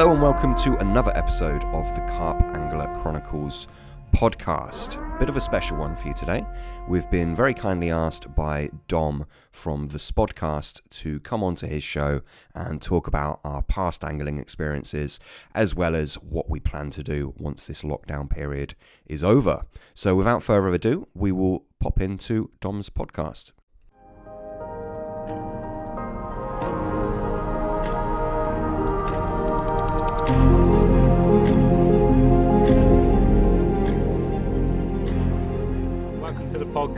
Hello and welcome to another episode of the Carp Angler Chronicles podcast. Bit of a special one for you today. We've been very kindly asked by Dom from the Spodcast to come onto his show and talk about our past angling experiences as well as what we plan to do once this lockdown period is over. So without further ado, we will pop into Dom's podcast.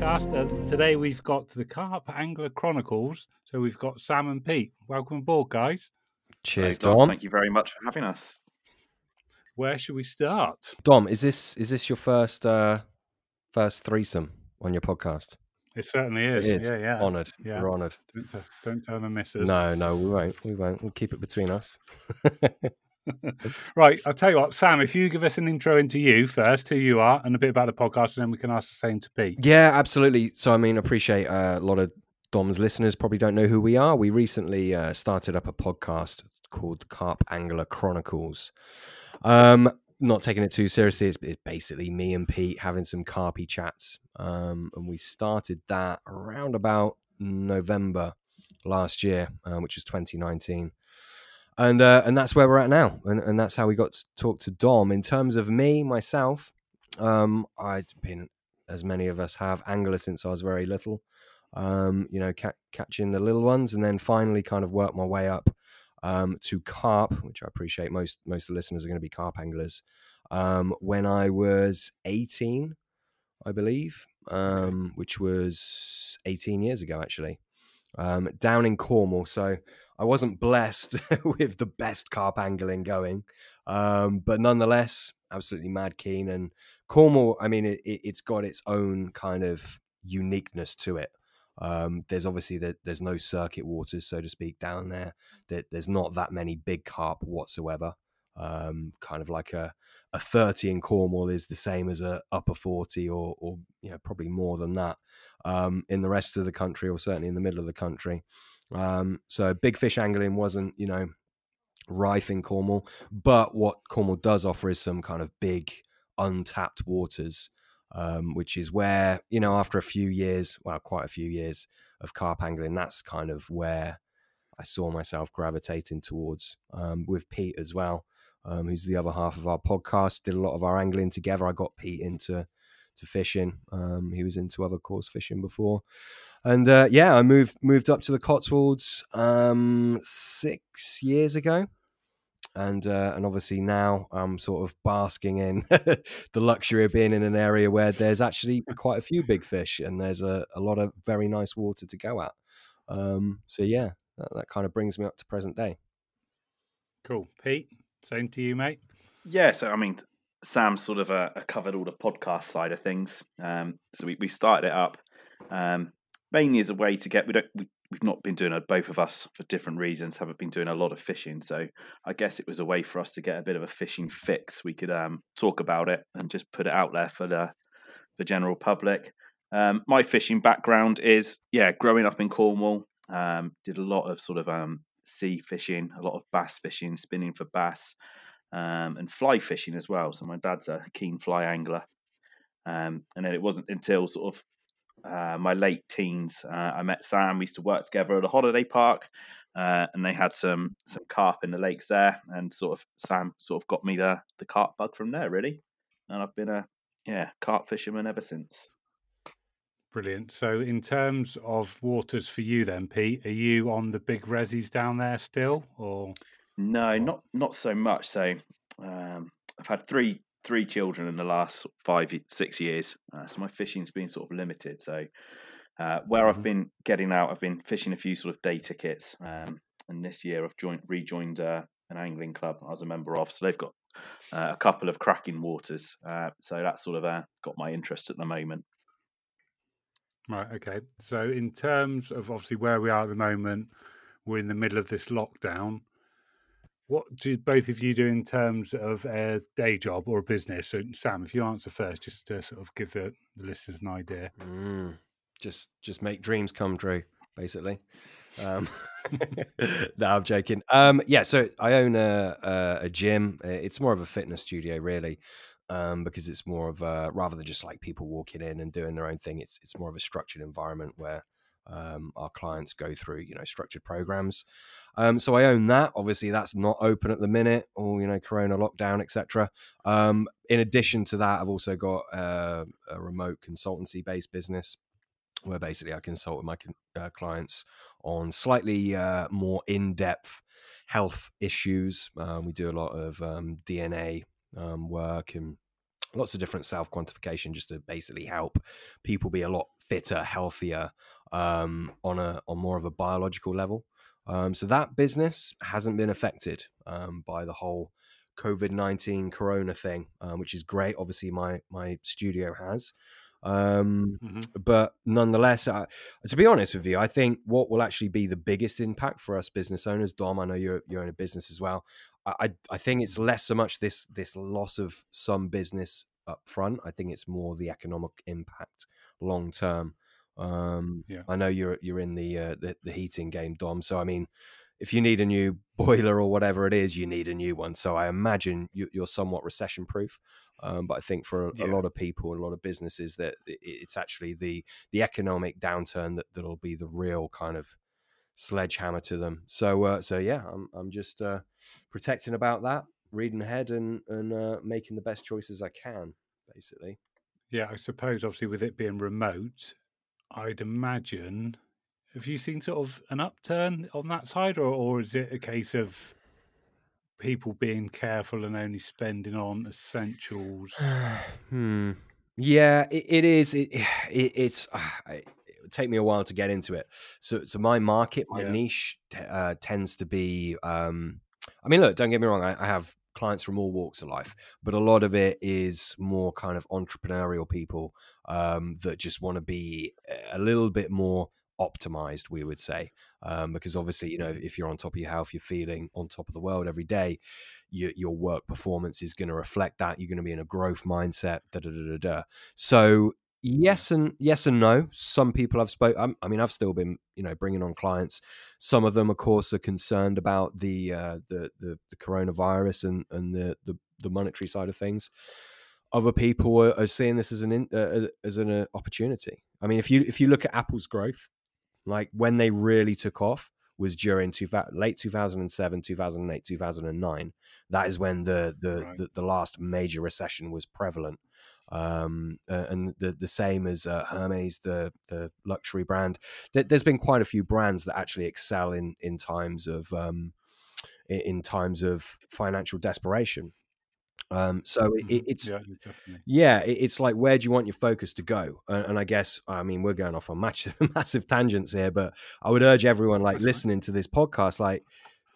Podcast. Uh, today we've got the Carp Angler Chronicles. So we've got Sam and Pete. Welcome aboard, guys. Cheers, Hey, Dom, Dom. Thank you very much for having us. Where should we start? Dom, is this is this your first uh first threesome on your podcast? It certainly is. It is. Yeah, yeah. Honoured. Yeah. We're honoured. Don't, t- don't tell the missus. No, no, we won't. We won't. We'll keep it between us. Right, I'll tell you what, Sam, if you give us an intro into you first, who you are, and a bit about the podcast, and then we can ask the same to Pete. yeah, absolutely. So, I mean, appreciate uh, a lot of Dom's listeners probably don't know who we are. We recently uh, started up a podcast called Carp Angler Chronicles. Um, not taking it too seriously. It's, it's basically me and Pete having some carpy chats. Um, and we started that around about November last year, uh, which was 2019. And uh, and that's where we're at now, and, and that's how we got to talk to Dom. In terms of me myself, um, I've been, as many of us have, angler since I was very little. Um, you know, ca- catching the little ones, and then finally kind of worked my way up um, to carp, which I appreciate. Most most of the listeners are going to be carp anglers. Um, when I was eighteen, I believe, um, which was eighteen years ago, actually, um, down in Cornwall. So I wasn't blessed with the best carp angling going, um, but nonetheless, absolutely mad keen. And Cornwall, I mean, it, it's got its own kind of uniqueness to it. Um, there's obviously that there's no circuit waters, so to speak, down there. There- There's not that many big carp whatsoever. Um, kind of like a a 30 in Cornwall is the same as a upper 40 or or you know probably more than that um, in the rest of the country or certainly in the middle of the country. Um, so big fish angling wasn't you know rife in Cornwall, but what Cornwall does offer is some kind of big untapped waters, um, which is where you know after a few years, well, quite a few years of carp angling, that's kind of where I saw myself gravitating towards um, with Pete as well, um, who's the other half of our podcast. Did a lot of our angling together. I got Pete into to fishing. Um, he was into other coarse fishing before, and uh, yeah, I moved moved up to the Cotswolds um, six years ago, and uh, and obviously now I'm sort of basking in the luxury of being in an area where there's actually quite a few big fish, and there's a, a lot of very nice water to go at. Um, so yeah, that, that kind of brings me up to present day. Cool. Pete, same to you, mate. Yeah, so I mean, Sam sort of uh, covered all the podcast side of things. Um, so we, we started it up um, mainly as a way to get we don't we, we've not been doing it both of us for different reasons haven't been doing a lot of fishing. So i guess it was a way for us to get a bit of a fishing fix. We could um, talk about it and just put it out there for the the general public. Um, my fishing background is yeah growing up in cornwall um, did a lot of sort of um, sea fishing a lot of bass fishing spinning for bass um, and fly fishing as well so my dad's a keen fly angler um, and then it wasn't until sort of uh, my late teens, uh, I met Sam. We used to work together at a holiday park, uh, and they had some some carp in the lakes there. And sort of Sam sort of got me the the carp bug from there, really. And I've been a yeah carp fisherman ever since. Brilliant. So, in terms of waters for you, then, Pete, are you on the big resis down there still, or No, not not so much. So um, I've had three three children in the last five six years, uh, so my fishing's been sort of limited. So uh, where I've Mhm. been getting out, I've been fishing a few sort of day tickets, um, and this year I've joined rejoined uh, an angling club I was a member of. So they've got uh, a couple of cracking waters. Uh, so that's sort of uh, got my interest at the moment. Right. Okay. So, in terms of obviously where we are at the moment, we're in the middle of this lockdown. What do both of you do in terms of a day job or a business? So, Sam, if you answer first, just to sort of give the, the listeners an idea. Mm, just just make dreams come true. basically. Um, no, I'm joking. Um, yeah, so I own a, a, a gym. It's more of a fitness studio, really, um, because it's more of a rather than just like people walking in and doing their own thing. It's it's more of a structured environment where um, our clients go through, you know, structured programs. Um, so I own that. Obviously, that's not open at the minute, or you know, Corona lockdown, etc. Um, in addition to that, I've also got uh, a remote consultancy based business where basically I consult with my uh, clients on slightly uh, more in depth health issues. Um, we do a lot of um, DNA um, work and lots of different self quantification just to basically help people be a lot fitter, healthier um, on a on more of a biological level. Um, so that business hasn't been affected um, by the whole COVID nineteen Corona thing, um, which is great. Obviously, my my studio has. Um, mm-hmm. But nonetheless, uh, to be honest with you, I think what will actually be the biggest impact for us business owners, Dom, I know you're you're in a business as well. I I think it's less so much this this loss of some business up front. I think it's more the economic impact long term. Um, yeah. I know you're you're in the, uh, the the heating game, Dom. So I mean, if you need a new boiler or whatever it is, you need a new one. So I imagine you, are somewhat recession proof. Um, but I think for a, yeah. a, lot of people, and a lot of businesses, that it's actually the the economic downturn that that'll be the real kind of sledgehammer to them. So uh, so yeah, I'm I'm just uh, protecting about that, reading ahead and and uh, making the best choices I can, basically. Yeah, I suppose obviously with it being remote, I'd imagine. Have you seen sort of an upturn on that side, or or is it a case of people being careful and only spending on essentials? hmm. Yeah, it, it is. It, it it's. Uh, it take me a while to get into it. So, so my market, my yeah. niche, t- uh, tends to be. Um, I mean, look, don't get me wrong. I, I have clients from all walks of life, but a lot of it is more kind of entrepreneurial people um, that just want to be a little bit more optimized, we would say. Um, because obviously, you know, if you're on top of your health, you're feeling on top of the world every day, your, your work performance is going to reflect that. You're going to be in a growth mindset. Da, da, da, da, da. So yes and yes and no. Some people i've spoke i mean i've still been you know bringing on clients. Some of them of course are concerned about the uh, the, the, the coronavirus and and the, the, the monetary side of things. Other people are, are seeing this as an in, uh, as an uh, opportunity. I mean if you if you look at apple's growth like when they really took off was during two, late 2007 2008 2009 that is when the the, right. the the last major recession was prevalent um, uh, and the the same as uh, Hermes, the the luxury brand. There, has been quite a few brands that actually excel in in times of um, in times of financial desperation. Um, so it, mm-hmm. it's yeah, yeah it, it's like where do you want your focus to go? And, and I guess I mean we're going off on massive, massive tangents here, but I would urge everyone like listening to this podcast, like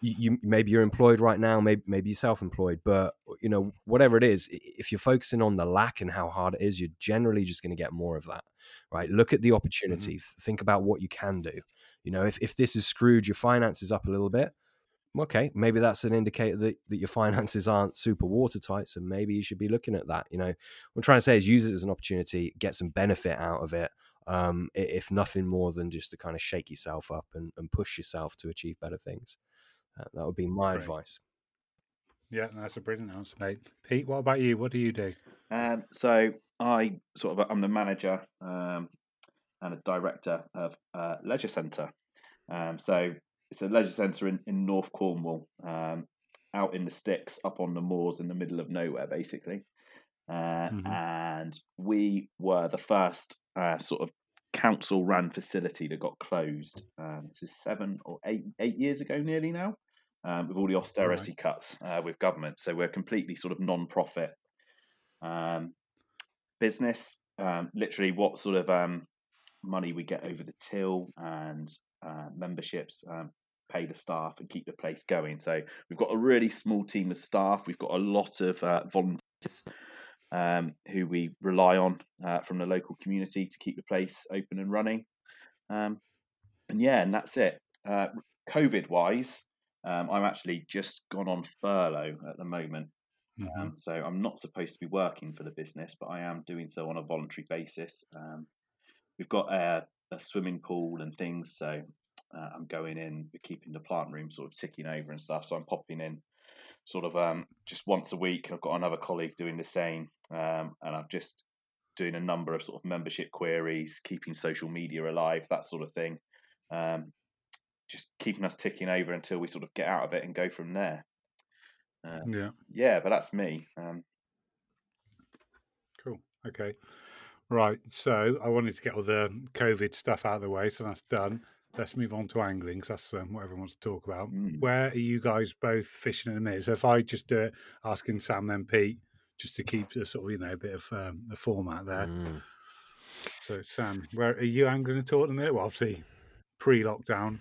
you, maybe you're employed right now maybe maybe you're self-employed but you know whatever it is if you're focusing on the lack and how hard it is you're generally just going to get more of that right? Look at the opportunity mm-hmm. think about what you can do. You know if, if this has screwed your finances up a little bit okay maybe that's an indicator that, that your finances aren't super watertight so maybe you should be looking at that you know? What i'm trying to say is use it as an opportunity get some benefit out of it um, if nothing more than just to kind of shake yourself up and, and push yourself to achieve better things uh, that would be my Great. advice. Yeah, that's a brilliant answer, mate. Pete, what about you? What do you do? Um, so I sort of I'm the manager um, and a director of uh, Leisure Centre. Um, so it's a leisure centre in, in North Cornwall, um, out in the sticks, up on the moors in the middle of nowhere, basically. Uh, mm-hmm. And we were the first uh, sort of council run facility that got closed. Um, this is seven or eight eight years ago, nearly now um, with all the austerity right. cuts uh, with government. So we're completely sort of non-profit um, business. Um, literally, what sort of um, money we get over the till and uh, memberships um, pay the staff and keep the place going. So we've got a really small team of staff. We've got a lot of uh, volunteers um, who we rely on uh, from the local community to keep the place open and running. Um, and yeah, and that's it. Uh, COVID wise, um, I'm actually just gone on furlough at the moment. Mm-hmm. Um, so I'm not supposed to be working for the business, but I am doing so on a voluntary basis. Um, we've got a a swimming pool and things. So uh, I'm going in, keeping the plant room sort of ticking over and stuff. So I'm popping in sort of um, just once a week. I've got another colleague doing the same, um, and I'm just doing a number of sort of membership queries, keeping social media alive, that sort of thing. Um, just keeping us ticking over until we sort of get out of it and go from there. Uh, yeah. Yeah, but that's me. Um, cool. Okay. Right. So I wanted to get all the COVID stuff out of the way, so that's done. Let's move on to angling, because that's um, what everyone wants to talk about. Mm. Where are you guys both fishing in the minute? So if I just do it, asking Sam then Pete, just to keep the sort of you know a bit of um, the format there. Mm. So Sam, where are you angling at all at the minute? Well, obviously pre-lockdown,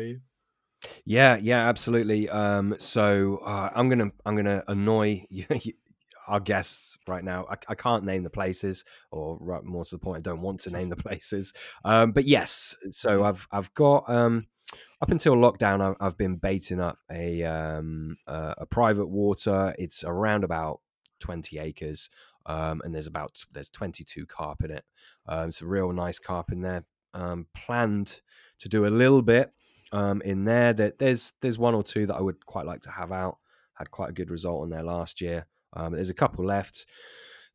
you? Yeah, yeah, absolutely. Um, so uh, I'm gonna I'm gonna annoy our guests right now. I, I, can't name the places, or right, more to the point, I don't want to name the places. Um, but yes, so I've I've got um, up until lockdown, I've, I've been baiting up a um, uh, a private water. It's around about twenty acres, um, and there's about there's twenty two carp in it. Um, it's a real nice carp in there. Um, planned to do a little bit um, in there. That there's there's one or two that I would quite like to have out. Had quite a good result on there last year. Um, there's a couple left.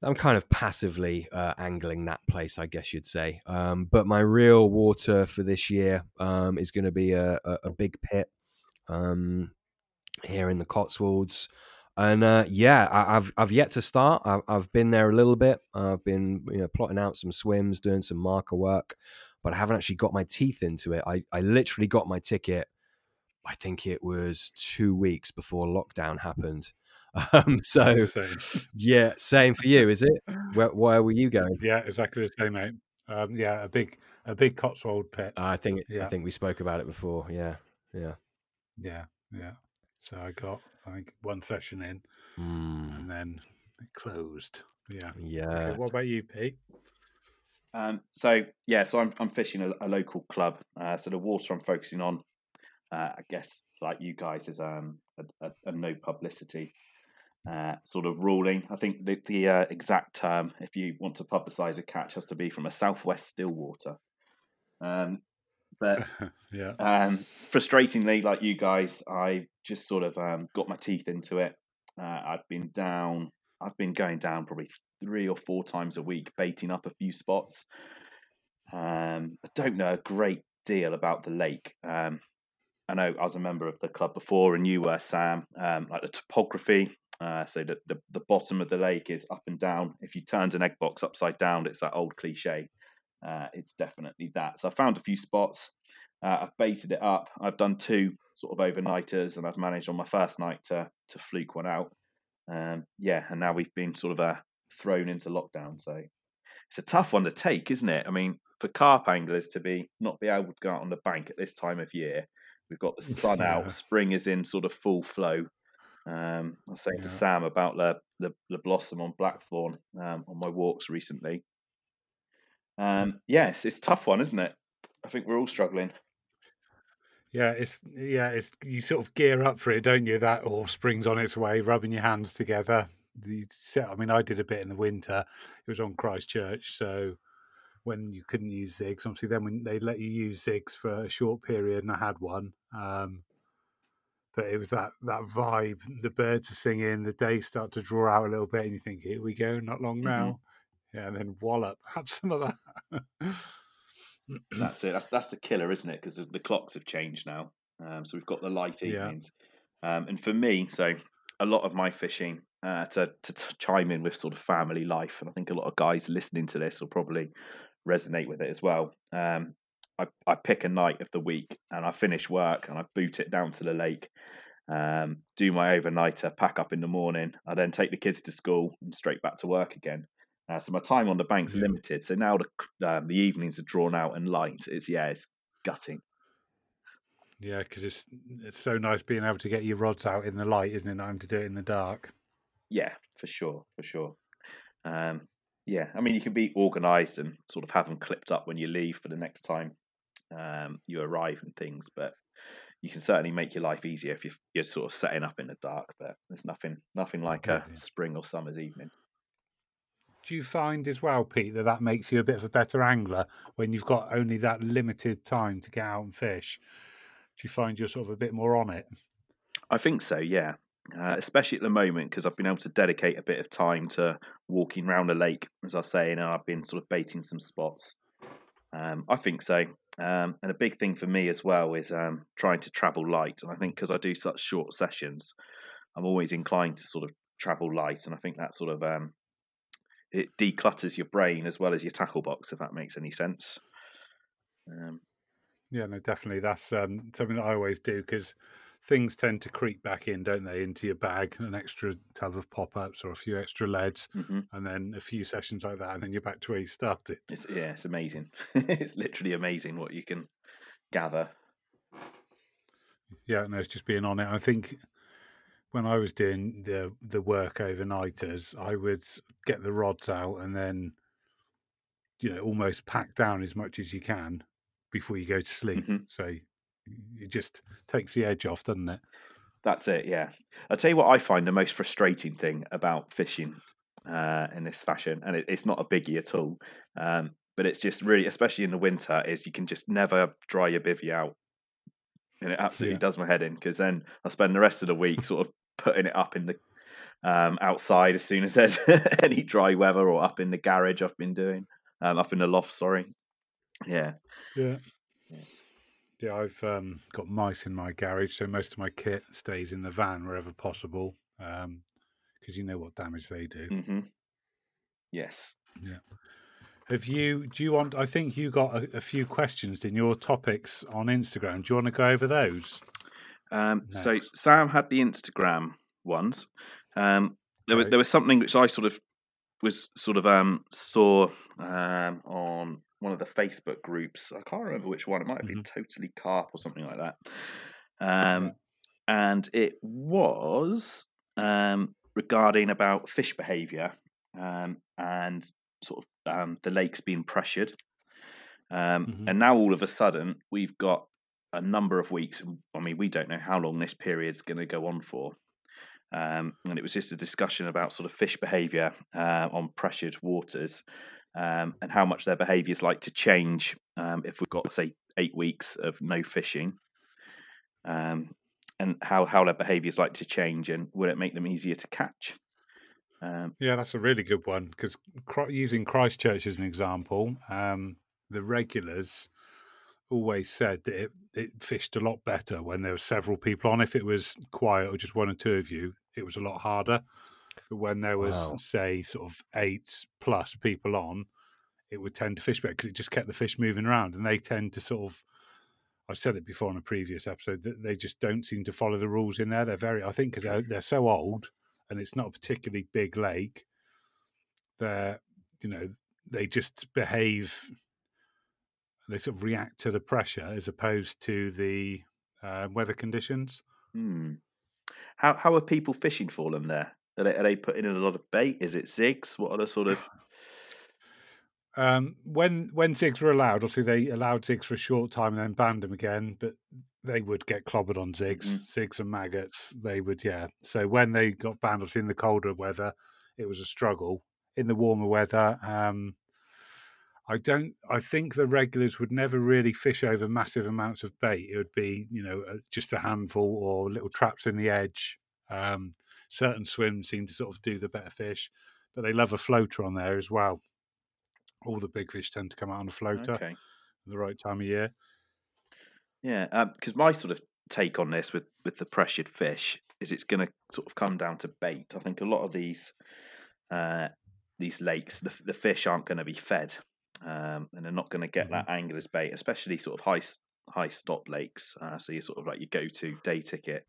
I'm kind of passively uh, angling that place, I guess you'd say. Um, but my real water for this year um, is going to be a, a, a, big pit um, here in the Cotswolds. And uh, yeah, I, have I've yet to start. I've, I've, been there a little bit. I've been you know plotting out some swims, doing some marker work, but I haven't actually got my teeth into it. I, I literally got my ticket. I think it was two weeks before lockdown happened. Um, so same. yeah, same for you, is it? Where, where were you going? Yeah, exactly the same, mate. Um, yeah, a big a big Cotswold pit. Uh, I think yeah. I think we spoke about it before. Yeah, yeah, yeah, yeah. So I got I think one session in, mm. and then it closed. Yeah, yeah. Okay, what about you, Pete? Um, so yeah, so I'm I'm fishing a, a local club. Uh, so the water I'm focusing on, uh, I guess, like you guys, is um, a, a, a no publicity uh, sort of ruling. I think the, the uh, exact term, if you want to publicise a catch, has to be from a southwest stillwater. Um, but yeah, um, frustratingly, like you guys, I just sort of um, got my teeth into it. Uh, I've been down. I've been going down probably three or four times a week, baiting up a few spots. Um, I don't know a great deal about the lake. Um, I know I was a member of the club before, and you were Sam. Um, like the topography, uh, so the, the, the bottom of the lake is up and down. If you turned an egg box upside down, it's that old cliche. Uh, it's definitely that. So I found a few spots. Uh, I've baited it up. I've done two sort of overnighters, and I've managed on my first night to to fluke one out. Um, yeah, and now we've been sort of uh, thrown into lockdown. So it's a tough one to take, isn't it? I mean, for carp anglers to be not be able to go out on the bank at this time of year, we've got the sun yeah. out, spring is in sort of full flow. Um, I was saying yeah. to Sam about the, the, the blossom on blackthorn um, on my walks recently. Um, yes, it's a tough one, isn't it? I think we're all struggling. Yeah, it's yeah, it's you sort of gear up for it, don't you? That all springs on its way, rubbing your hands together. The set, I mean, I did a bit in the winter. It was on Christchurch, so when you couldn't use zigs, obviously, then when they let you use zigs for a short period, and I had one. Um, but it was that that vibe. The birds are singing, the days start to draw out a little bit, and you think, "Here we go, not long mm-hmm. now." Mm-hmm. Yeah, and then wallop, have some of that. That's it. That's that's the killer, isn't it? Because the clocks have changed now. Um, so we've got the light evenings, yeah. um, and for me, so a lot of my fishing uh, to, to, to chime in with sort of family life, and I think a lot of guys listening to this will probably resonate with it as well. Um, I, I pick a night of the week and I finish work and I boot it down to the lake, um, do my overnighter, pack up in the morning. I then take the kids to school and straight back to work again. Uh, so my time on the bank's yeah. limited. So now the um, the evenings are drawn out and light. It's yeah, it's gutting. Yeah, because it's it's so nice being able to get your rods out in the light, isn't it? Having to do it in the dark. Yeah, for sure, for sure. Um, yeah, I mean you can be organised and sort of have them clipped up when you leave for the next time um, you arrive and things. But you can certainly make your life easier if you're, you're sort of setting up in the dark. But there's nothing nothing like a spring or summer's evening. Do you find as well, Pete, that that makes you a bit of a better angler when you've got only that limited time to get out and fish? Do you find you're sort of a bit more on it? I think so, yeah. Uh, especially at the moment because I've been able to dedicate a bit of time to walking around the lake, as I saying, and I've been sort of baiting some spots. Um, I think so. Um, and a big thing for me as well is um, trying to travel light. And I think because I do such short sessions, I'm always inclined to sort of travel light. And I think that sort of um, it declutters your brain as well as your tackle box, if that makes any sense. Um, yeah, no, definitely. That's um, something that I always do because things tend to creep back in, don't they, into your bag, an extra tub of pop ups or a few extra leads, mm-hmm. and then a few sessions like that, and then you're back to where you started. It's, yeah, it's amazing. it's literally amazing what you can gather. Yeah, no, it's just being on it. I think when I was doing the the work overnighters, I would get the rods out and then, you know, almost pack down as much as you can before you go to sleep. Mm-hmm. So it just takes the edge off, doesn't it? That's it. Yeah, I'll tell you what I find the most frustrating thing about fishing uh, in this fashion, and it, it's not a biggie at all. Um, but it's just really, especially in the winter, is you can just never dry your bivvy out, and it absolutely yeah. does my head in because then I spend the rest of the week sort of putting it up in the um, outside as soon as there's any dry weather, or up in the garage. I've been doing um, up in the loft. Sorry. Yeah. Yeah. Yeah, I've um, got mice in my garage, so most of my kit stays in the van wherever possible, because um, you know what damage they do. Mm-hmm. Yes. Yeah. Have you? Do you want? I think you got a, a, few questions in your topics on Instagram. Do you want to go over those? Um, so Sam had the Instagram ones. Um, there, was, there was something which I sort of was sort of um, saw um, on one of the Facebook groups. I can't remember which one. It might have been mm-hmm. Totally Carp or something like that. Um, and it was um, regarding about fish behaviour um, and sort of um, the lakes being pressured. Um, mm-hmm. And now all of a sudden we've got a number of weeks. I mean, we don't know how long this period's going to go on for. Um, and it was just a discussion about sort of fish behaviour uh, on pressured waters um, and how much their behaviour is like to change um, if we've got, say, eight weeks of no fishing, um, and how, how their behaviour is like to change, and will it make them easier to catch? Um, yeah, that's a really good one because using Christchurch as an example, um, the regulars always said that it, it fished a lot better when there were several people on. If it was quiet or just one or two of you, it was a lot harder. But when there was, wow. say, sort of eight plus people on, it would tend to fish better because it just kept the fish moving around. And they tend to sort of, I've said it before in a previous episode, that they just don't seem to follow the rules in there. They're very, I think, because they're, they're so old and it's not a particularly big lake, they're, you know, they just behave, they sort of react to the pressure as opposed to the uh, weather conditions. Hmm. How how are people fishing for them there? Are they, are they putting in a lot of bait? Is it zigs? What are the sort of um, when when zigs were allowed, obviously they allowed zigs for a short time and then banned them again, but they would get clobbered on zigs, mm-hmm. zigs and maggots. They would, yeah. So when they got banned, obviously in the colder weather, it was a struggle. In the warmer weather, um, I don't. I think the regulars would never really fish over massive amounts of bait. It would be, you know, just a handful or little traps in the edge. Um, certain swims seem to sort of do the better fish, but they love a floater on there as well. All the big fish tend to come out on a floater okay. at the right time of year. Yeah, because um, my sort of take on this with with the pressured fish is it's going to sort of come down to bait. I think a lot of these uh, these lakes, the, the fish aren't going to be fed, um, and they're not going to get mm-hmm. that angler's bait, especially sort of high high stock lakes. Uh, so you're sort of like your go to day ticket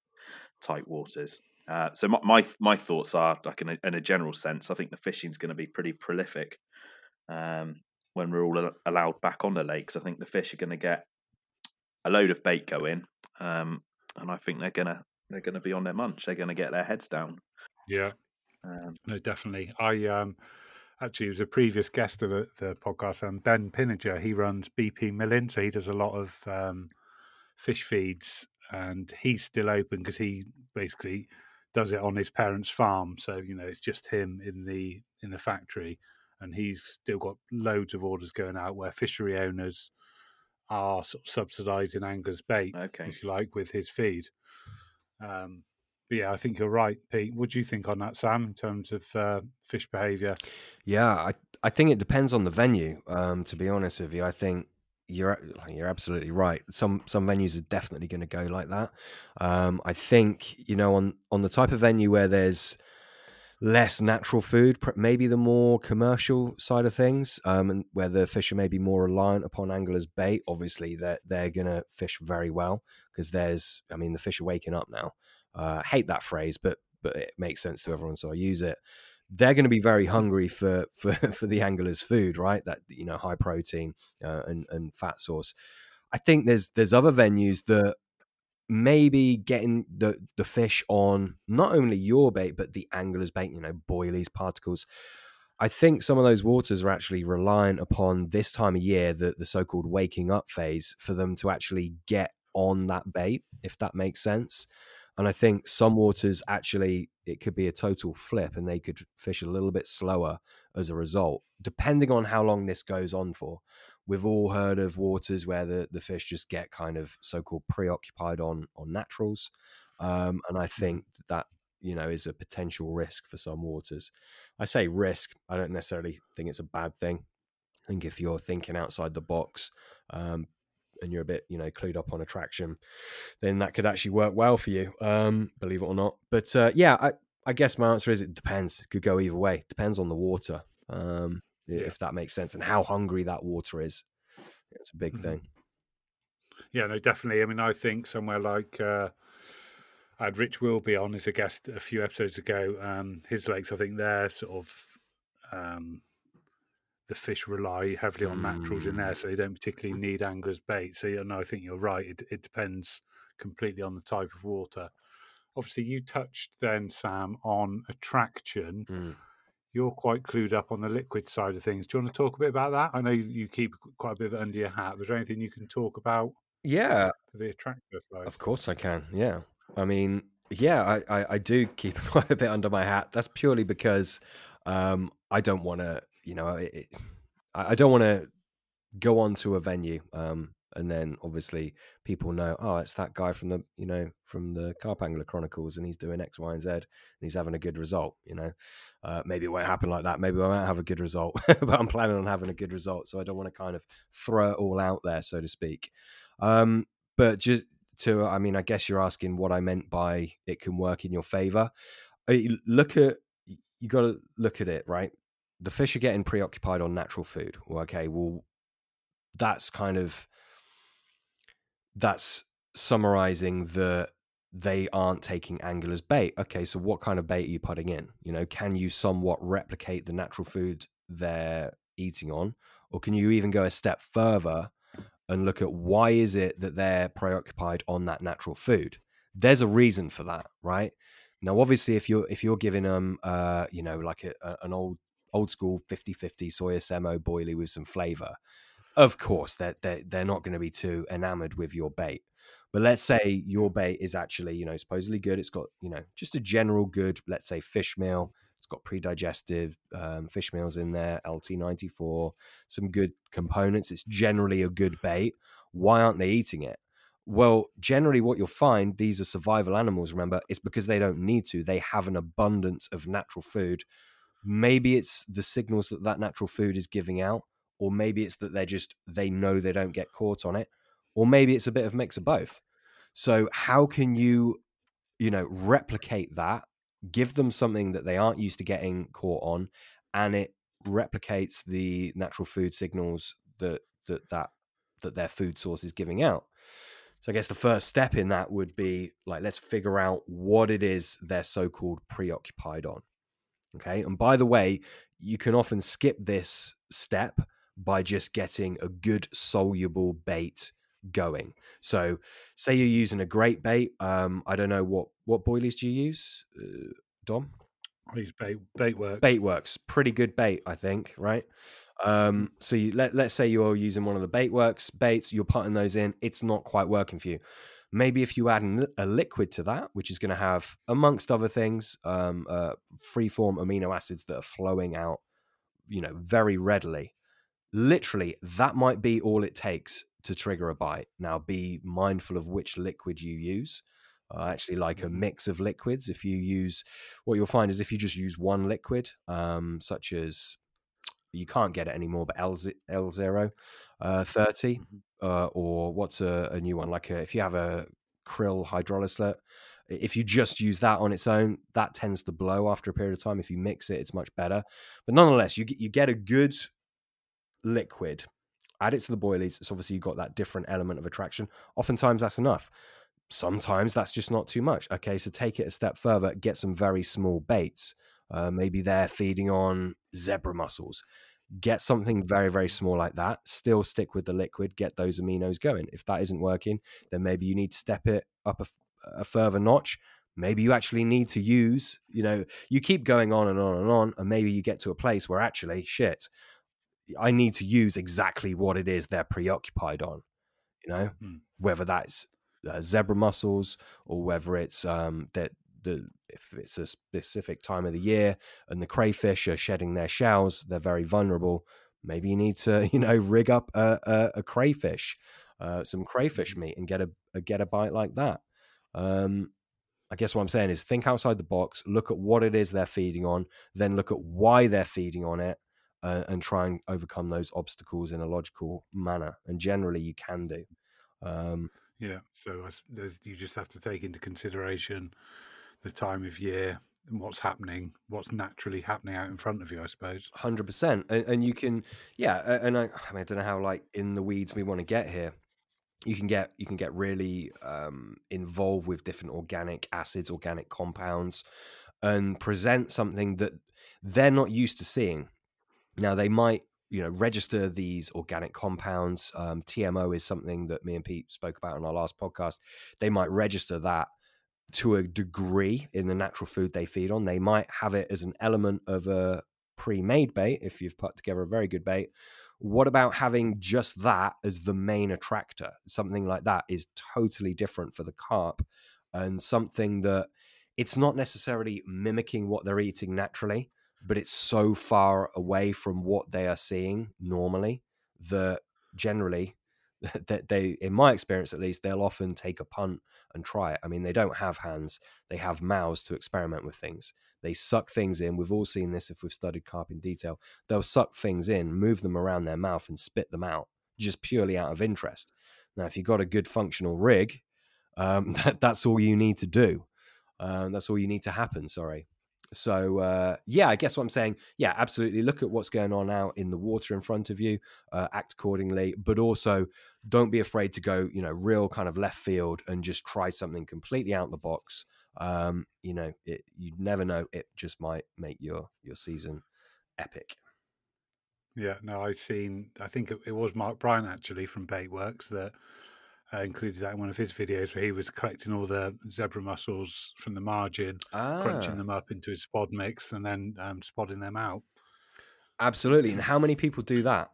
type waters. Uh, so my, my, my thoughts are like in a, in a general sense, I think the fishing is going to be pretty prolific um, when we're all allowed back on the lakes. I think the fish are going to get a load of bait going, um, and I think they're gonna they're gonna be on their munch. They're gonna get their heads down. Yeah, um, no, definitely. I um, actually he was a previous guest of the, the podcast, and um, Ben Pinniger. He runs BP Milling, so he does a lot of um, fish feeds, and he's still open because he basically does it on his parents' farm. So you know, it's just him in the in the factory, and he's still got loads of orders going out where fishery owners are sort of subsidising anglers' bait, Okay. if you like, with his feed. Um, yeah, I think you're right, Pete. What do you think on that, Sam, in terms of uh, fish behaviour? Yeah, I I think it depends on the venue. Um, to be honest with you, I think you're you're absolutely right. Some some venues are definitely going to go like that. Um, I think you know on on the type of venue where there's less natural food, maybe the more commercial side of things, um, and where the fish are maybe more reliant upon anglers' bait. Obviously, they're they're going to fish very well because there's, I mean, the fish are waking up now. Uh, I hate that phrase, but but it makes sense to everyone, so I use it. They're going to be very hungry for for for the angler's food, right? That you know, high protein uh, and and fat source. I think there's there's other venues that maybe getting the the fish on not only your bait but the angler's bait, you know, boilies, particles. I think some of those waters are actually reliant upon this time of year, the the so-called waking up phase, for them to actually get on that bait, if that makes sense. And I think some waters actually it could be a total flip, and they could fish a little bit slower as a result, depending on how long this goes on for. We've all heard of waters where the, the fish just get kind of so-called preoccupied on on naturals, um, and I think that you know is a potential risk for some waters. I say risk. I don't necessarily think it's a bad thing. I think if you're thinking outside the box um, and you're a bit you know clued up on attraction, then that could actually work well for you. Um, believe it or not. But uh, yeah, I, I guess my answer is it depends. It could go either way. Depends on the water. Um, Yeah. if that makes sense, and how hungry that water is. It's a big Mhm. thing. Yeah, no, definitely. I mean, I think somewhere like uh, I had Rich Wilby on as a guest a few episodes ago. Um, his lakes, I think they're sort of um, the fish rely heavily on naturals in there, so they don't particularly need anglers' bait. So, yeah, no, I think you're right. It, it depends completely on the type of water. Obviously, you touched then, Sam, on attraction. Mm. You're quite clued up on the liquid side of things. Do you want to talk a bit about that? I know you- you keep quite a bit of it under your hat. Is there anything you can talk about Yeah, the attractor side? Of course I can. Yeah. I mean, yeah, I, I, I do keep quite a bit under my hat. That's purely because um, I don't want to, you know, it, it- I don't want to go on to a venue um, and then obviously people know, oh, it's that guy from the, you know, from the Carp Angler Chronicles and he's doing X, Y, and Z and he's having a good result, you know. Uh, maybe it won't happen like that. Maybe I won't have a good result, but I'm planning on having a good result. So I don't want to kind of throw it all out there, so to speak. Um, but just to i mean i guess you're asking what i meant by it can work in your favor look at you got to look at it right the fish are getting preoccupied on natural food well, okay? Well that's kind of that's summarizing the they aren't taking anglers bait. Okay so what kind of bait are you putting in? You know can you somewhat replicate the natural food they're eating on? Or can you even go a step further and look at why is it that they're preoccupied on that natural food? There's a reason for that right? Now obviously if you're if you're giving them uh you know like a, a- an old old school 50-50 soya semo boilie with some flavor. Of course they're they're, they're not going to be too enamored with your bait. But let's say your bait is actually you know supposedly good. It's got you know just a general good let's say fish meal. It's got pre-digestive um, fish meals in there lt94 some good components. It's generally a good bait. Why aren't they eating it? Well generally what you'll find these are survival animals remember it's because they don't need to. They have an abundance of natural food maybe it's the signals that that natural food is giving out or maybe it's that they're just they know they don't get caught on it or maybe it's a bit of mix of both. So how can you you know replicate that give them something that they aren't used to getting caught on and it replicates the natural food signals that that that that their food source is giving out? So i guess the first step in that would be like let's figure out what it is they're so called preoccupied on okay? And by the way you can often skip this step by just getting a good soluble bait going. So say you're using a great bait um i don't know what what boilies do you use uh, dom? These bait, bait works. bait works pretty good bait i think right? Um so you let, let's say you're using one of the bait works baits you're putting those in it's not quite working for you maybe if you add a liquid to that which is going to have amongst other things um uh free form amino acids that are flowing out you know, very readily. Literally, that might be all it takes to trigger a bite. Now, be mindful of which liquid you use. I actually like a Mhm. mix of liquids. If you use, what you'll find is if you just use one liquid, um, such as you can't get it anymore, but L L zero uh, 30 Mhm. Uh, or what's a, a new one? Like a, if you have a krill hydrolysis, if you just use that on its own, that tends to blow after a period of time. If you mix it, it's much better. But nonetheless, you get, you get a good liquid. Add it to the boilies. It's obviously you've got that different element of attraction. Oftentimes that's enough. Sometimes that's just not too much. Okay, so take it a step further. Get some very small baits. Uh, maybe they're feeding on zebra mussels. Get something very, very small like that. Still stick with the liquid. Get those aminos going. If that isn't working, then maybe you need to step it up a, a further notch. Maybe you actually need to use, you know, you keep going on and on and on, and maybe you get to a place where actually, shit, I need to use exactly what it is they're preoccupied on. You know, Hmm. whether that's uh, zebra mussels or whether it's um, that the if it's a specific time of the year and the crayfish are shedding their shells, they're very vulnerable. Maybe you need to, you know, rig up a, a, a crayfish, uh, some crayfish meat, and get a, a get a bite like that. Um, I guess what I'm saying is think outside the box, look at what it is they're feeding on, then look at why they're feeding on it, uh, and try and overcome those obstacles in a logical manner. And generally, you can do. Um, Yeah. So there's, you just have to take into consideration the time of year and what's happening, what's naturally happening out in front of you, I suppose. Hundred percent, and, and you can, yeah, and I, I mean, I don't know how like in the weeds we want to get here. You can get you can get really um, involved with different organic acids, organic compounds, and present something that they're not used to seeing. Now they might, you know, register these organic compounds. Um, TMO is something that me and Pete spoke about in our last podcast. They might register that to a degree in the natural food they feed on. They might have it as an element of a pre-made bait if you've put together a very good bait. What about having just that as the main attractor? Something like that is totally different for the carp and something that it's not necessarily mimicking what they're eating naturally, but it's so far away from what they are seeing normally that generally that they in my experience at least they'll often take a punt and try it. I mean they don't have hands they have mouths to experiment with things. They suck things in we've all seen this if we've studied carp in detail they'll suck things in move them around their mouth and spit them out just purely out of interest. Now if you've got a good functional rig um, that, that's all you need to do um, that's all you need to happen sorry. So uh, yeah i guess what i'm saying yeah absolutely look at what's going on out in the water in front of you uh, act accordingly but also don't be afraid to go you know real kind of left field and just try something completely out of the box um, you know it, you never know it just might make your your season epic Yeah, no, I've seen. I think it, it was Mark Bryan actually from Bait Works that uh, included that in one of his videos where he was collecting all the zebra mussels from the margin, crunching ah, them up into his spod mix, and then um, spodding them out. absolutely and how many people do that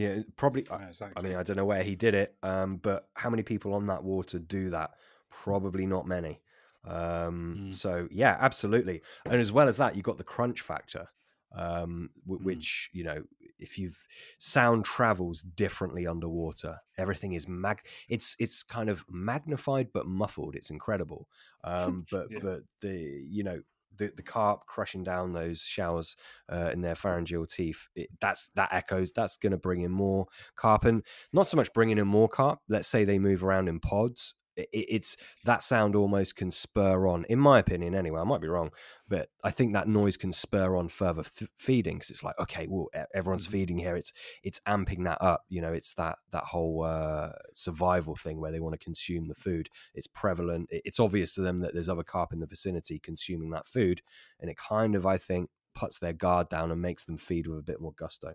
yeah probably Yeah, I- I mean, I don't know where he did it, um, but how many people on that water do that? Probably not many. Um, Mm. So yeah, absolutely. And as well as that, you've got the crunch factor, um, w- Mm. which you know, if you've sound travels differently underwater. Everything is mag. It's it's kind of magnified but muffled. It's incredible. Um, but Yeah. but the you know. The, the carp crushing down those showers uh, in their pharyngeal teeth. It, that's that echoes. That's going to bring in more carp, and not so much bringing in more carp. Let's say they move around in pods. It, it's that sound almost can spur on, in my opinion, anyway. I might be wrong, but I think that noise can spur on further f- feeding because it's like, okay, well, everyone's Mhm. feeding here. It's it's amping that up. You know, it's that that whole uh, survival thing where they want to consume the food. It's prevalent. It- It's obvious to them that there's other carp in the vicinity consuming that food, and it kind of, I think, puts their guard down and makes them feed with a bit more gusto.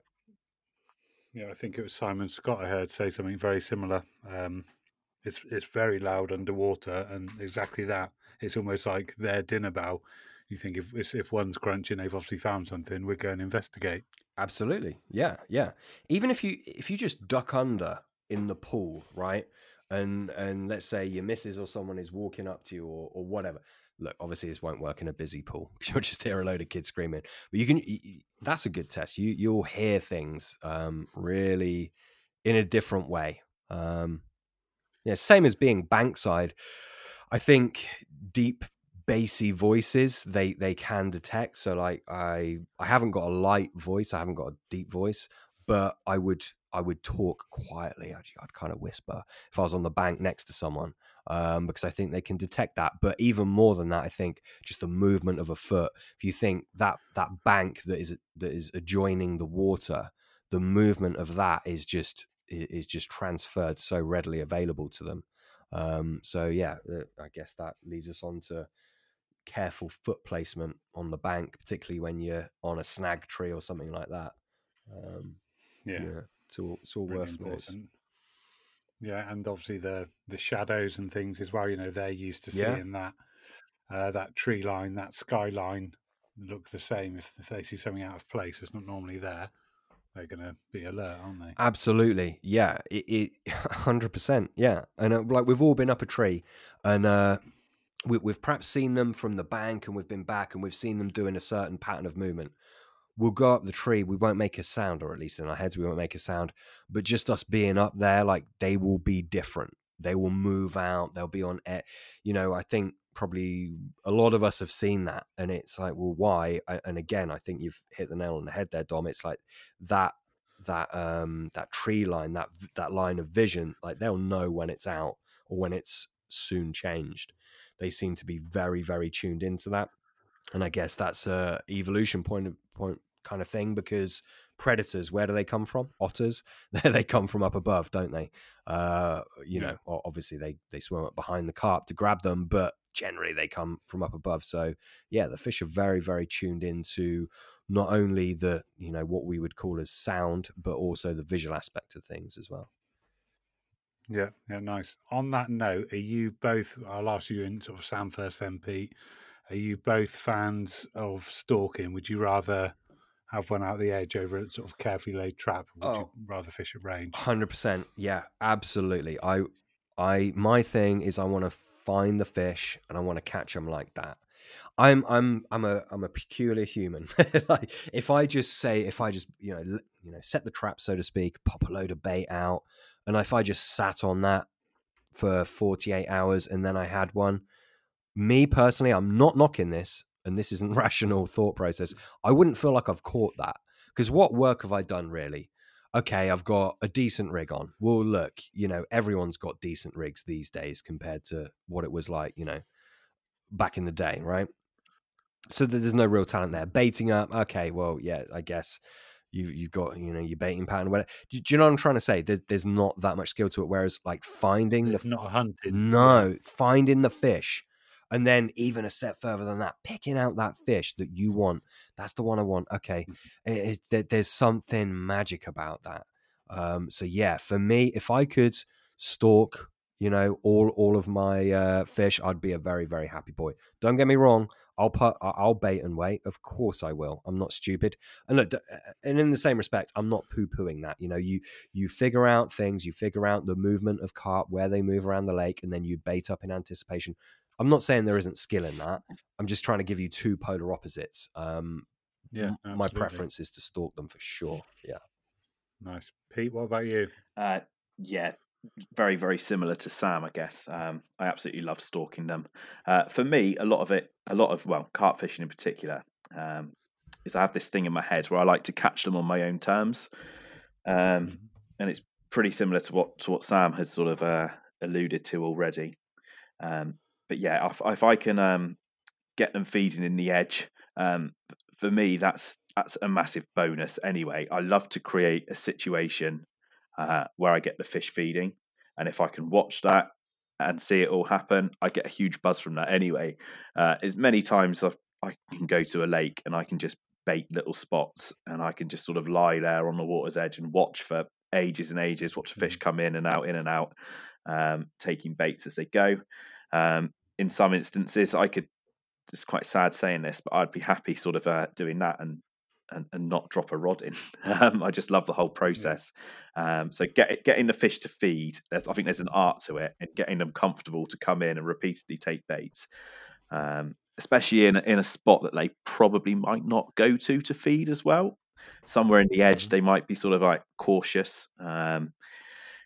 Yeah, I think it was Simon Scott I heard say something very similar. Um, it's it's very loud underwater, and exactly that. It's almost like their dinner bell. You think if if one's crunching, they've obviously found something. We're going to investigate. Absolutely. Yeah, yeah. Even if you if you just duck under in the pool, right? And and let's say your missus or someone is walking up to you or, or whatever. look, obviously this won't work in a busy pool because you'll just hear a load of kids screaming. But you can. That's a good test. You you'll hear things um, really in a different way. Um, yeah, same as being bankside. I think deep bassy voices they they can detect. So like I I haven't got a light voice. I haven't got a deep voice, but I would I would talk quietly. I'd, I'd kind of whisper if I was on the bank next to someone um, because I think they can detect that. But even more than that, I think just the movement of a foot. If you think that that bank that is that is adjoining the water, the movement of that is just is just transferred so readily available to them. Um, so yeah, uh, I guess that leads us on to careful foot placement on the bank, particularly when you're on a snag tree or something like that. Um, yeah. yeah. it's all it's all worth important. Yeah, and obviously the the shadows and things as well. You know, they're used to seeing yeah. that uh, that tree line, that skyline look the same. If, if they see something out of place, it's not normally there. They're going to be alert, aren't they? Absolutely, yeah, it hundred percent, yeah. And uh, like we've all been up a tree, and uh, we, we've perhaps seen them from the bank, and we've been back, and we've seen them doing a certain pattern of movement we'll go up the tree. We won't make a sound, or at least in our heads, we won't make a sound. But just us being up there, like they will be different. They will move out. They'll be on air. You know, I think probably a lot of us have seen that, and it's like, well, why? And again, I think you've hit the nail on the head there, Dom. It's like that that um that tree line, that that line of vision. Like they'll know when it's out or when it's soon changed. They seem to be very, very tuned into that and I guess that's a evolution point of point kind of thing because predators where do they come from otters they come from up above don't they uh you yeah. know obviously they they swim up behind the carp to grab them but generally they come from up above so yeah the fish are very very tuned into not only the you know what we would call as sound but also the visual aspect of things as well yeah yeah nice on that note are you both i'll ask you in sort of sam first mp are you both fans of stalking? Would you rather have one out the edge over a sort of carefully laid trap? Or would oh, you rather fish at range? Hundred percent. Yeah, absolutely. I, I, my thing is I want to find the fish and I want to catch them like that. I'm, I'm, I'm a, I'm a peculiar human. like if I just say, if I just, you know, you know, set the trap so to speak, pop a load of bait out, and if I just sat on that for 48 hours and then I had one, me personally, I'm not knocking this, and this isn't rational thought process. I wouldn't feel like I've caught that because what work have I done really? Okay, I've got a decent rig on. Well, look, you know, everyone's got decent rigs these days compared to what it was like, you know, back in the day, right? So there's no real talent there. Baiting up, okay, well, yeah, I guess you you've got you know your baiting pattern. Whatever. Do, do you know what I'm trying to say? There's, there's not that much skill to it. Whereas like finding the not hunting, no, finding the fish and then even a step further than that, picking out that fish that you want. That's the one I want. Okay, mm-hmm. it, it, there's something magic about that. Um, so yeah, for me, if I could stalk, you know, all all of my uh, fish, I'd be a very very happy boy. Don't get me wrong. I'll put I'll bait and wait. Of course I will. I'm not stupid. And look, and in the same respect, I'm not poo pooing that. You know, you you figure out things, you figure out the movement of carp, where they move around the lake, and then you bait up in anticipation. I'm not saying there isn't skill in that. I'm just trying to give you two polar opposites. Um, yeah, absolutely. my preference is to stalk them for sure. Yeah. Nice, Pete. What about you? Uh, yeah, very very similar to Sam, I guess. Um, I absolutely love stalking them. Uh, for me, a lot of it, a lot of well, carp fishing in particular, um, is I have this thing in my head where I like to catch them on my own terms, um, mm-hmm. and it's pretty similar to what to what Sam has sort of uh, alluded to already. Um, but yeah, if, if I can um, get them feeding in the edge, um, for me that's that's a massive bonus. Anyway, I love to create a situation uh, where I get the fish feeding, and if I can watch that and see it all happen, I get a huge buzz from that. Anyway, uh, as many times I've, I can go to a lake and I can just bait little spots, and I can just sort of lie there on the water's edge and watch for ages and ages, watch the fish mm. come in and out, in and out, um, taking baits as they go. Um, in some instances, I could. It's quite sad saying this, but I'd be happy sort of uh, doing that and, and and not drop a rod in. Um, I just love the whole process. Um, so get, getting the fish to feed, I think there's an art to it, and getting them comfortable to come in and repeatedly take baits. um, especially in a, in a spot that they probably might not go to to feed as well. Somewhere in the edge, Mhm. they might be sort of like cautious. Um,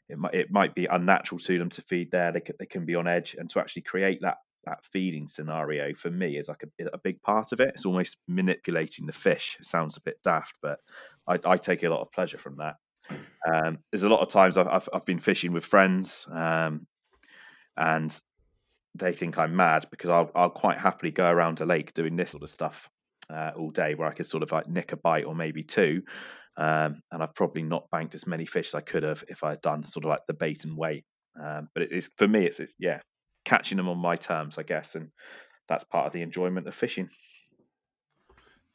it might it might be unnatural to them to feed there. They can, they can be on edge, and to actually create that that feeding scenario for me is like a, a big part of it. It's almost manipulating the fish. It sounds a bit daft, but I, I take a lot of pleasure from that. Um, there's a lot of times I've, I've, I've been fishing with friends, um, and they think I'm mad because I'll, I'll quite happily go around a lake doing this sort of stuff uh, all day, where I could sort of like nick a bite or maybe two, um, and I've probably not banked as many fish as I could have if I had done sort of like the bait and wait. Um, but it is for me, it's, it's yeah, catching them on my terms, I guess, and that's part of the enjoyment of fishing.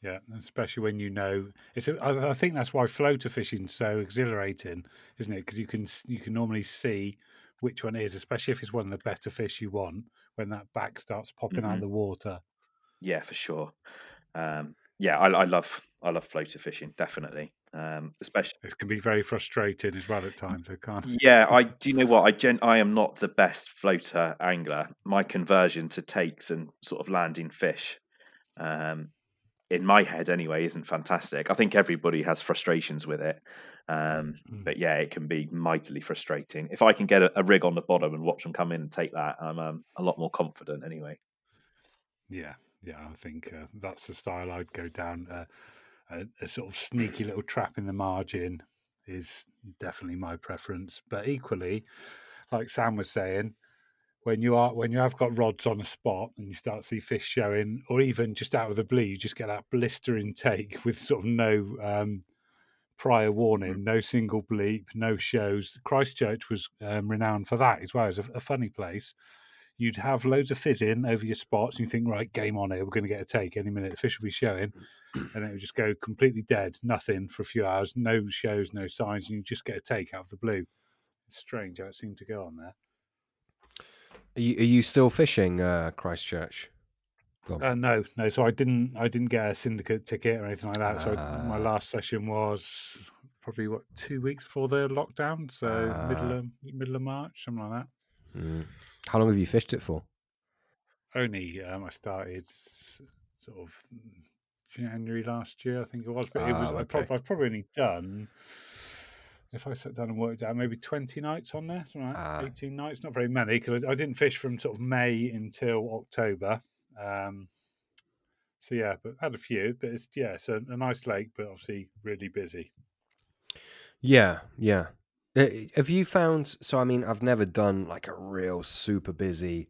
Yeah, especially when you know it's. A, I, think that's why floater fishing's so exhilarating, isn't it? Because you can you can normally see which one is, especially if it's one of the better fish you want when that back starts popping out Mhm. of the water. Yeah, for sure. Um, yeah, I, I love I love floater fishing, definitely. Um, especially It can be very frustrating as well at times. I can't. yeah, I do you know what I gen I am not the best floater angler. My conversion to takes and sort of landing fish, um, in my head anyway, isn't fantastic. I think everybody has frustrations with it, um, Mm. but yeah, it can be mightily frustrating. If I can get a, a rig on the bottom and watch them come in and take that, I'm um, a lot more confident anyway. Yeah, yeah. I think uh, that's the style I'd go down. Uh, a, a sort of sneaky little trap in the margin is definitely my preference. But equally, like Sam was saying, when you are when you have got rods on a spot and you start to see fish showing, or even just out of the blue, you just get that blistering take with sort of no um, prior warning, no single bleep, no shows. Christchurch was um, renowned for that as well as a, a funny place. You'd have loads of fizzing over your spots, and you think, right, game on here, we're going to get a take any minute. The fish will be showing, and it would just go completely dead, nothing for a few hours, no shows, no signs, and you just get a take out of the blue. It's strange how it seemed to go on there. Are you, are you still fishing uh, Christchurch? Uh, no, no. So I didn't. I didn't get a syndicate ticket or anything like that. So I- my Ah. last session was probably what two weeks before the lockdown. So middle Ah. of middle of March, something like that. Mm. How long have you fished it for? Only um, I started sort of January last year, I think it was. But it was. Ah, I prob- okay. I've probably only done. If I sat down and worked out, maybe twenty nights on there, something like Ah. eighteen nights. Not very many because I, I didn't fish from sort of May until October. Um, so yeah, but had a few. But it's yeah, it's a, a nice lake, but obviously really busy. Yeah, yeah. Uh, Have you found? So, I mean, I've never done like a real super busy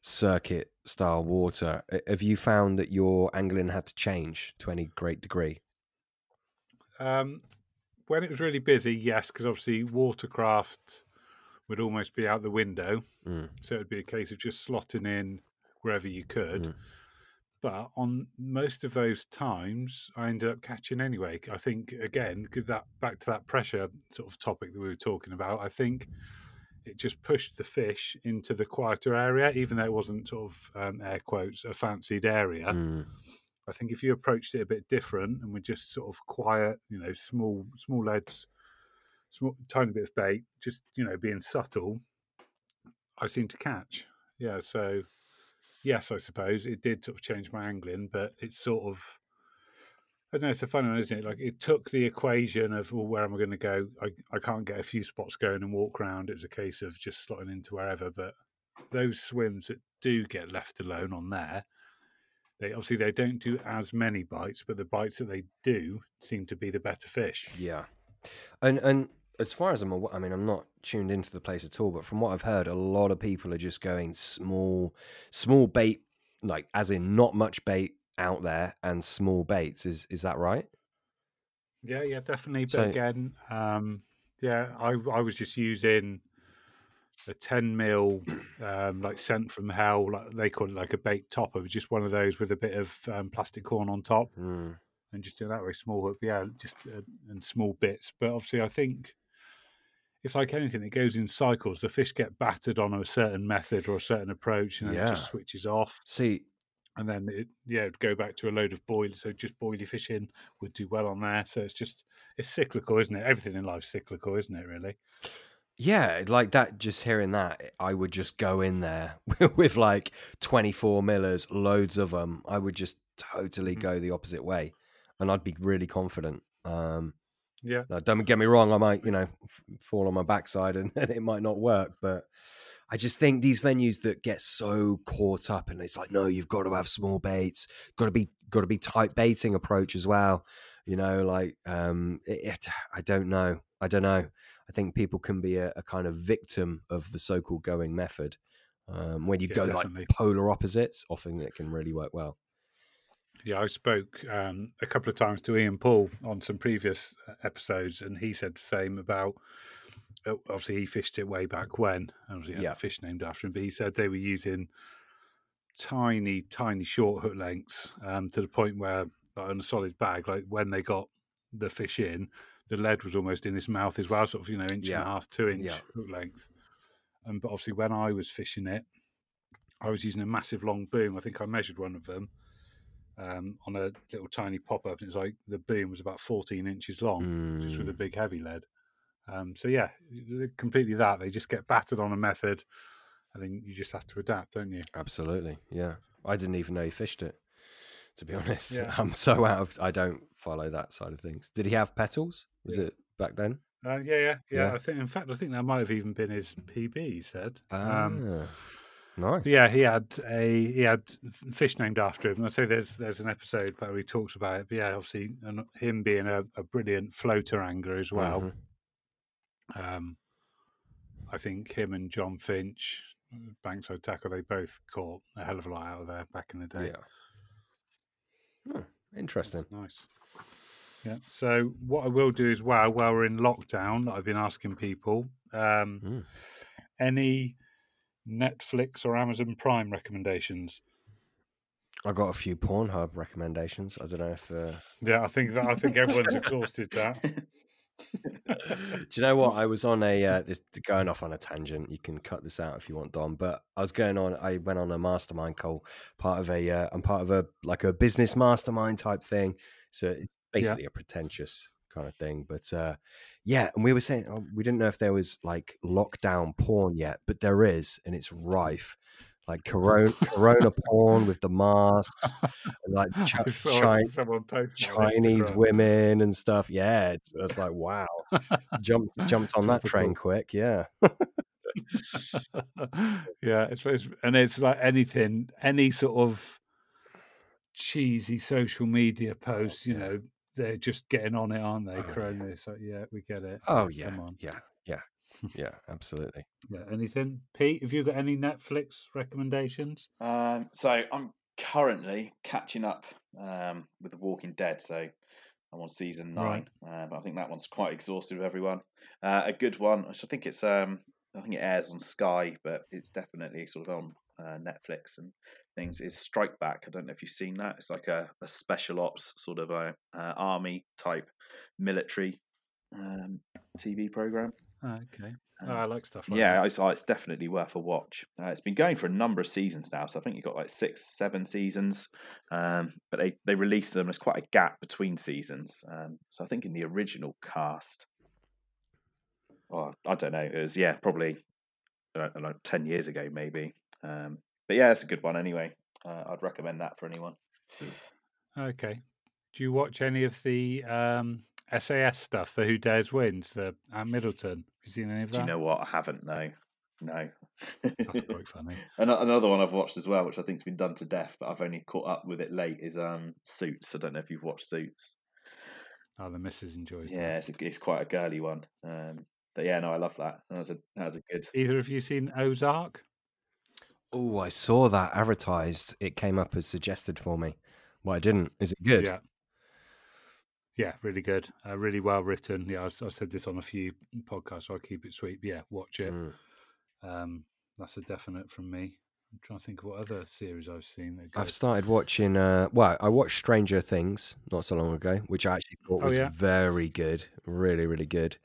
circuit style water. Uh, Have you found that your angling had to change to any great degree? Um, when it was really busy, yes, because obviously watercraft would almost be out the window. Mm. So it would be a case of just slotting in wherever you could. Mm. But on most of those times, I ended up catching anyway. I think again, because that back to that pressure sort of topic that we were talking about. I think it just pushed the fish into the quieter area, even though it wasn't sort of um, air quotes a fancied area. Mm. I think if you approached it a bit different and were just sort of quiet, you know, small small leads, small tiny bit of bait, just you know, being subtle, I seem to catch. Yeah, so yes, I suppose it did sort of change my angling, but it's sort of I don't know, it's a fun one, isn't it? Like it took the equation of well, where am I going to go? I, I can't get a few spots going and walk around. It was a case of just slotting into wherever. But those swims that do get left alone on there, they obviously they don't do as many bites, but the bites that they do seem to be the better fish. Yeah, and and as far as I'm aware, I mean, I'm not tuned into the place at all, but from what I've heard, a lot of people are just going small, small bait, like as in not much bait out there and small baits. Is is that right? Yeah, yeah, definitely. But So- again, um, yeah, I I was just using a ten mil um, like sent from hell, like they call it like a bait topper, it was just one of those with a bit of um, plastic corn on top, Mm. and just do that very small. But yeah, just uh, and small bits. But obviously, I think it's like anything; it goes in cycles. The fish get battered on a certain method or a certain approach, and then it just switches off See, and then it yeah it'd go back to a load of boil so just boilie fishing would do well on there so it's just it's cyclical isn't it everything in life's cyclical isn't it really yeah, like that. Just hearing that, I would just go in there with like twenty four millers, loads of them. I would just totally Mhm. go the opposite way, and I'd be really confident. Um, Yeah. now, don't get me wrong, I might, you know, f- fall on my backside and, and it might not work, but I just think these venues that get so caught up and it's like, no, you've got to have small baits, got to be, got to be tight baiting approach as well. You know, like, um, it, it, I don't know. I don't know. I think people can be a, a kind of victim of the so-called going method. Um, when you Yeah, go definitely. like polar opposites, often it can really work well. Yeah, I spoke um, a couple of times to Ian Paul on some previous uh, episodes, and he said the same about. Obviously, he fished it way back when, and obviously had Yeah. a fish named after him. But he said they were using tiny, tiny short hook lengths um, to the point where, like, on a solid bag, like when they got the fish in, the lead was almost in his mouth as well, sort of you know inch Yeah. and a half, two inch Yeah. hook length. And but obviously, when I was fishing it, I was using a massive long boom. I think I measured one of them um, on a little tiny pop up, and it was like the boom was about 14 inches long, just with a Mm, big heavy lead. Um, so yeah, completely that they just get battered on a method, and then you just have to adapt, don't you? absolutely. Yeah. I didn't even know he fished it. To be honest, Yeah. I'm so out of. I don't follow that side of things. Did he have petals? Was Yeah. it back then? Uh, yeah, yeah, yeah, Yeah. I think, in fact, I think that might have even been his PB. He said. Ah, Um, nice. yeah, he had a he had fish named after him. And I say there's there's an episode where he talks about it. But yeah, obviously, and him being a, a brilliant floater angler as well. Mhm. Um, I think him and John Finch, Bankside Tackle, they both caught a hell of a lot out of there back in the day. Yeah. Oh, interesting. Nice. Yeah. So what I will do as well, while we're in lockdown, I've been asking people, um, Mm. any Netflix or Amazon Prime recommendations. I got a few Pornhub recommendations. I don't know if. Uh... Yeah, I think that I think everyone's exhausted that. Do you know what? I was on a uh, this going off on a tangent. You can cut this out if you want, Dom. But I was going on. I went on a mastermind call, part of a. Uh, I'm part of a like a business mastermind type thing. So it's basically a pretentious kind of thing. But uh, yeah, and we were saying oh, we didn't know if there was like lockdown porn yet, but there is, and it's rife. Like corona, corona porn with the masks, and like I chi- chi- someone post it on Chinese women and stuff. Yeah, it's, it's like wow, jumped jumped on that train quick. Yeah, yeah, it's, it's and it's like anything, any sort of cheesy social media post, You know, they're just getting on it, aren't they? Oh, Corona. It's like, yeah, we get it. oh Yeah, yeah, come on. yeah, yeah, yeah, absolutely. Yeah, anything? Pete, have you got any Netflix recommendations? Um, so I'm currently catching up um, with The Walking Dead. So I'm on season nine, uh, but I think that one's quite exhaustive. with Everyone, uh, a good one. Which I think it's um, I think it airs on Sky, but it's definitely sort of on uh, Netflix and things. Is Strike Back? I don't know if you've seen that. It's like a, a special ops sort of a uh, army type military um, TV program. Oh, okay. Um, Oh, I like stuff like yeah, that. it's, uh, it's definitely worth a watch. Uh, it's been going for a number of seasons now, so I think you've got like six, seven seasons. Um, but they they released them. There's quite a gap between seasons. Um, so I think in the original cast, oh, I don't know. It was yeah, probably I don't know, ten years ago maybe. Um, but yeah, it's a good one anyway. Uh, I'd recommend that for anyone. Okay. Do you watch any of the um, SAS stuff? The Who Dares Wins, the Ant Middleton. Have you seen any of that? Do you know what? I haven't. No, no. That's quite funny. Another one I've watched as well, which I think's been done to death, but I've only caught up with it late, is um Suits. I don't know if you've watched Suits. Oh, the missus enjoys Yeah, it's, a, it's quite a girly one. Um, but yeah, no, I love that. That was a that was a good. Either of you seen Ozark? Oh, I saw that advertised. It came up as suggested for me. Well, I didn't. Is it good? Yeah. Yeah, really good. Uh, really well written. Yeah, I've, I've said this on a few podcasts, so I'll keep it sweet. But yeah, watch it. Mm. Um, that's a definite from me. I'm trying to think of what other series I've seen. That I've started watching. Uh, well, I watched Stranger Things not so long ago, which I actually thought Oh, was yeah. very good, really, really good.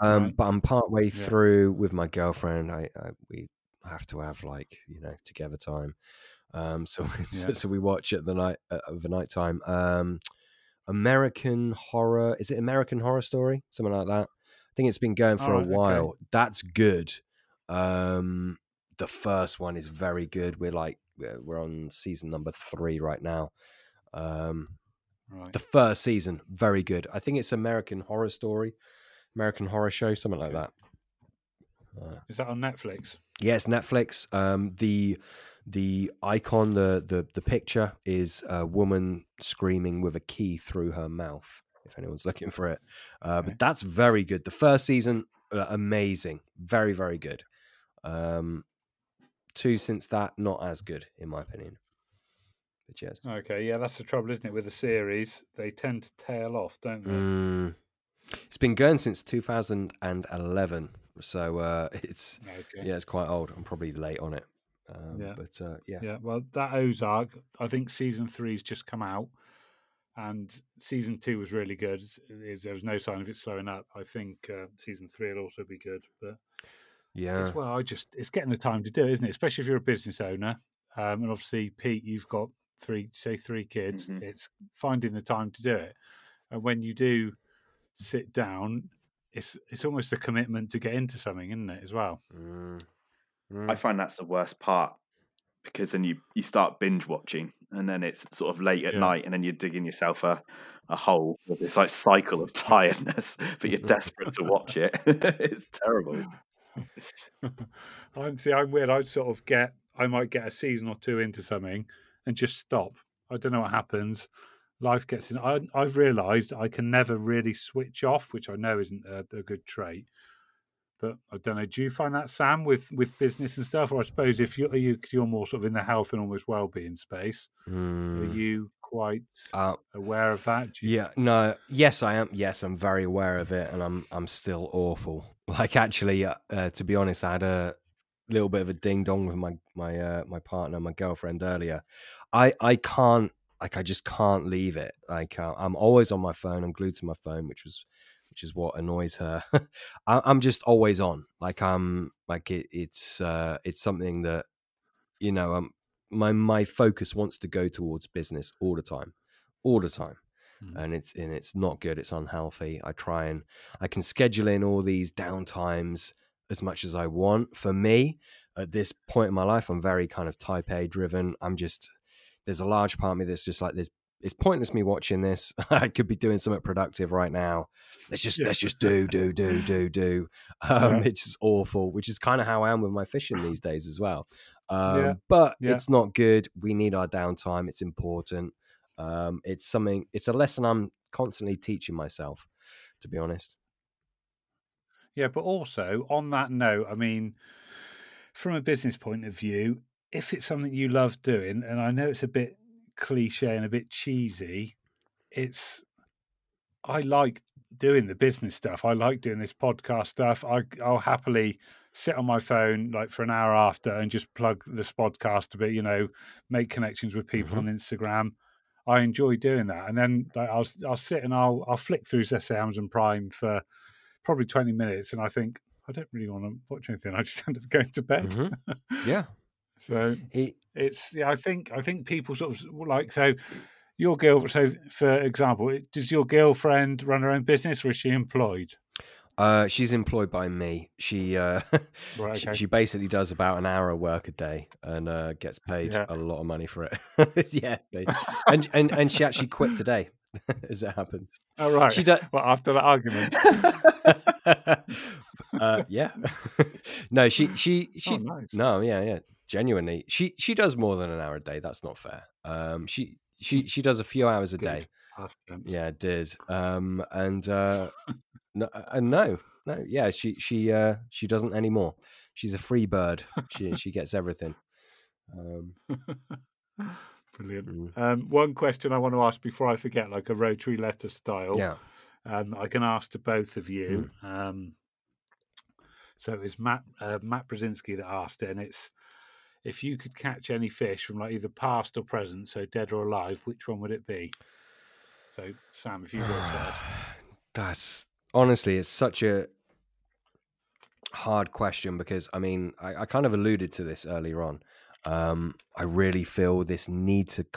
Um, Right. But I'm part way Yeah. through with my girlfriend. I, I we have to have like you know together time. Um, so so, Yeah. so we watch at the night uh, of the night time. Um, American Horror is it American Horror Story something like that? I think it's been going for Alright, a okay. while. That's good. Um, the first one is very good. We're like we're we're on season number three right now. Um, Right. the first season, very good. I think it's American Horror Story, American Horror Show, something like that. Uh, Is that on Netflix? yeah, Netflix. Um, the the icon, the the the picture is a woman screaming with a key through her mouth. If anyone's looking for it, uh, Okay. but that's very good. The first season, uh, amazing, very very good. Um, two since that, not as good in my opinion. But yes, Okay, yeah, that's the trouble, isn't it? With the series, they tend to tail off, don't they? Mm. It's been going since 2011, so uh, it's Okay. yeah, it's quite old. I'm probably late on it, um, Yeah. but uh, yeah. Yeah, well, that Ozark, I think season three's just come out, and season two was really good. There was no sign of it slowing up. I think uh, season three will also be good, but yeah, as well, I just it's getting the time to do it, isn't it? Especially if you're a business owner, um, and obviously Pete, you've got three, say three kids. Mhm. It's finding the time to do it, and when you do sit down, it's it's almost a commitment to get into something, isn't it? As well. Mm. I Mm. find that's the worst part because then you you start binge watching and then it's sort of late at Yeah. night and then you're digging yourself a a hole with this like cycle of tiredness, but you're desperate to watch it. it's terrible. I'm see, I'm weird. I sort of get, I might get a season or two into something and just stop. I don't know what happens. Life gets in. I, I've realised I can never really switch off, which I know isn't a, a good trait. But I don't know. Do you find that Sam with with business and stuff, or I suppose if you are you you're more sort of in the health and almost well being space, are Mm. you quite Uh, aware of that? Do you, yeah, no, yes, I am. Yes, I'm very aware of it, and I'm I'm still awful. Like actually, uh, uh, to be honest, I had a little bit of a ding dong with my my uh, my partner, my girlfriend earlier. I I can't like I just can't leave it. Like uh, I'm always on my phone. I'm glued to my phone, which was which is what annoys her. I, I'm just always on. Like I'm like it, it's uh, it's something that you know um my my focus wants to go towards business all the time, all the time Mm. and it's and it's not good. It's unhealthy. I try and I can schedule in all these downtimes as much as I want. For me, at this point in my life, I'm very kind of type A driven. I'm just there's a large part of me that's just like this. It's pointless me watching this. I could be doing something productive right now. Let's just Yeah. let's just do do do do do. Um, Yeah. It's just awful, which is kind of how I am with my fishing these days as well. Um, Yeah. But it's not good. We need our downtime. It's important. Um, it's something. It's a lesson I'm constantly teaching myself. To be honest. Yeah, but also on that note, I mean, from a business point of view, if it's something you love doing, and I know it's a bit cliche and a bit cheesy, it's I like doing the business stuff. I like doing this podcast stuff. I I'll happily sit on my phone like for an hour after and just plug this podcast a bit, you know, make connections with people on Instagram. I enjoy doing that, and then like, I'll I'll sit and I'll I'll flick through say Amazon Prime for probably twenty minutes, and I think I don't really want to watch anything. I just end up going to bed. Mhm. Yeah. So He, it's yeah. I think I think people sort of like so. Your girl, so for example, does your girlfriend run her own business or is she employed? uh, she's employed by me. She, uh, Right, she, okay. she basically does about an hour of work a day and uh, gets paid Yeah. a lot of money for it. yeah, and and and she actually quit today, as it happens. Oh right. She does. Well, after that argument. uh, yeah. no, she she she oh, nice. No, yeah, yeah. Genuinely, she she does more than an hour a day. That's not fair. Um, she she she does a few hours a day. Yeah, it did. Um, and uh, no, uh, no, no, yeah, she she uh she doesn't anymore. She's a free bird. She she gets everything. Um, Brilliant. mm, Um, one question I want to ask before I forget, like a rotary letter style. yeah. um, I can ask to both of you. Um, so it was Matt uh, Matt Brzezinski that asked it, and it's if you could catch any fish from like either past or present, so dead or alive, which one would it be? So Sam, if you go first. That's honestly, it's such a hard question because I mean, I, I kind of alluded to this earlier on. Um, I really feel this need to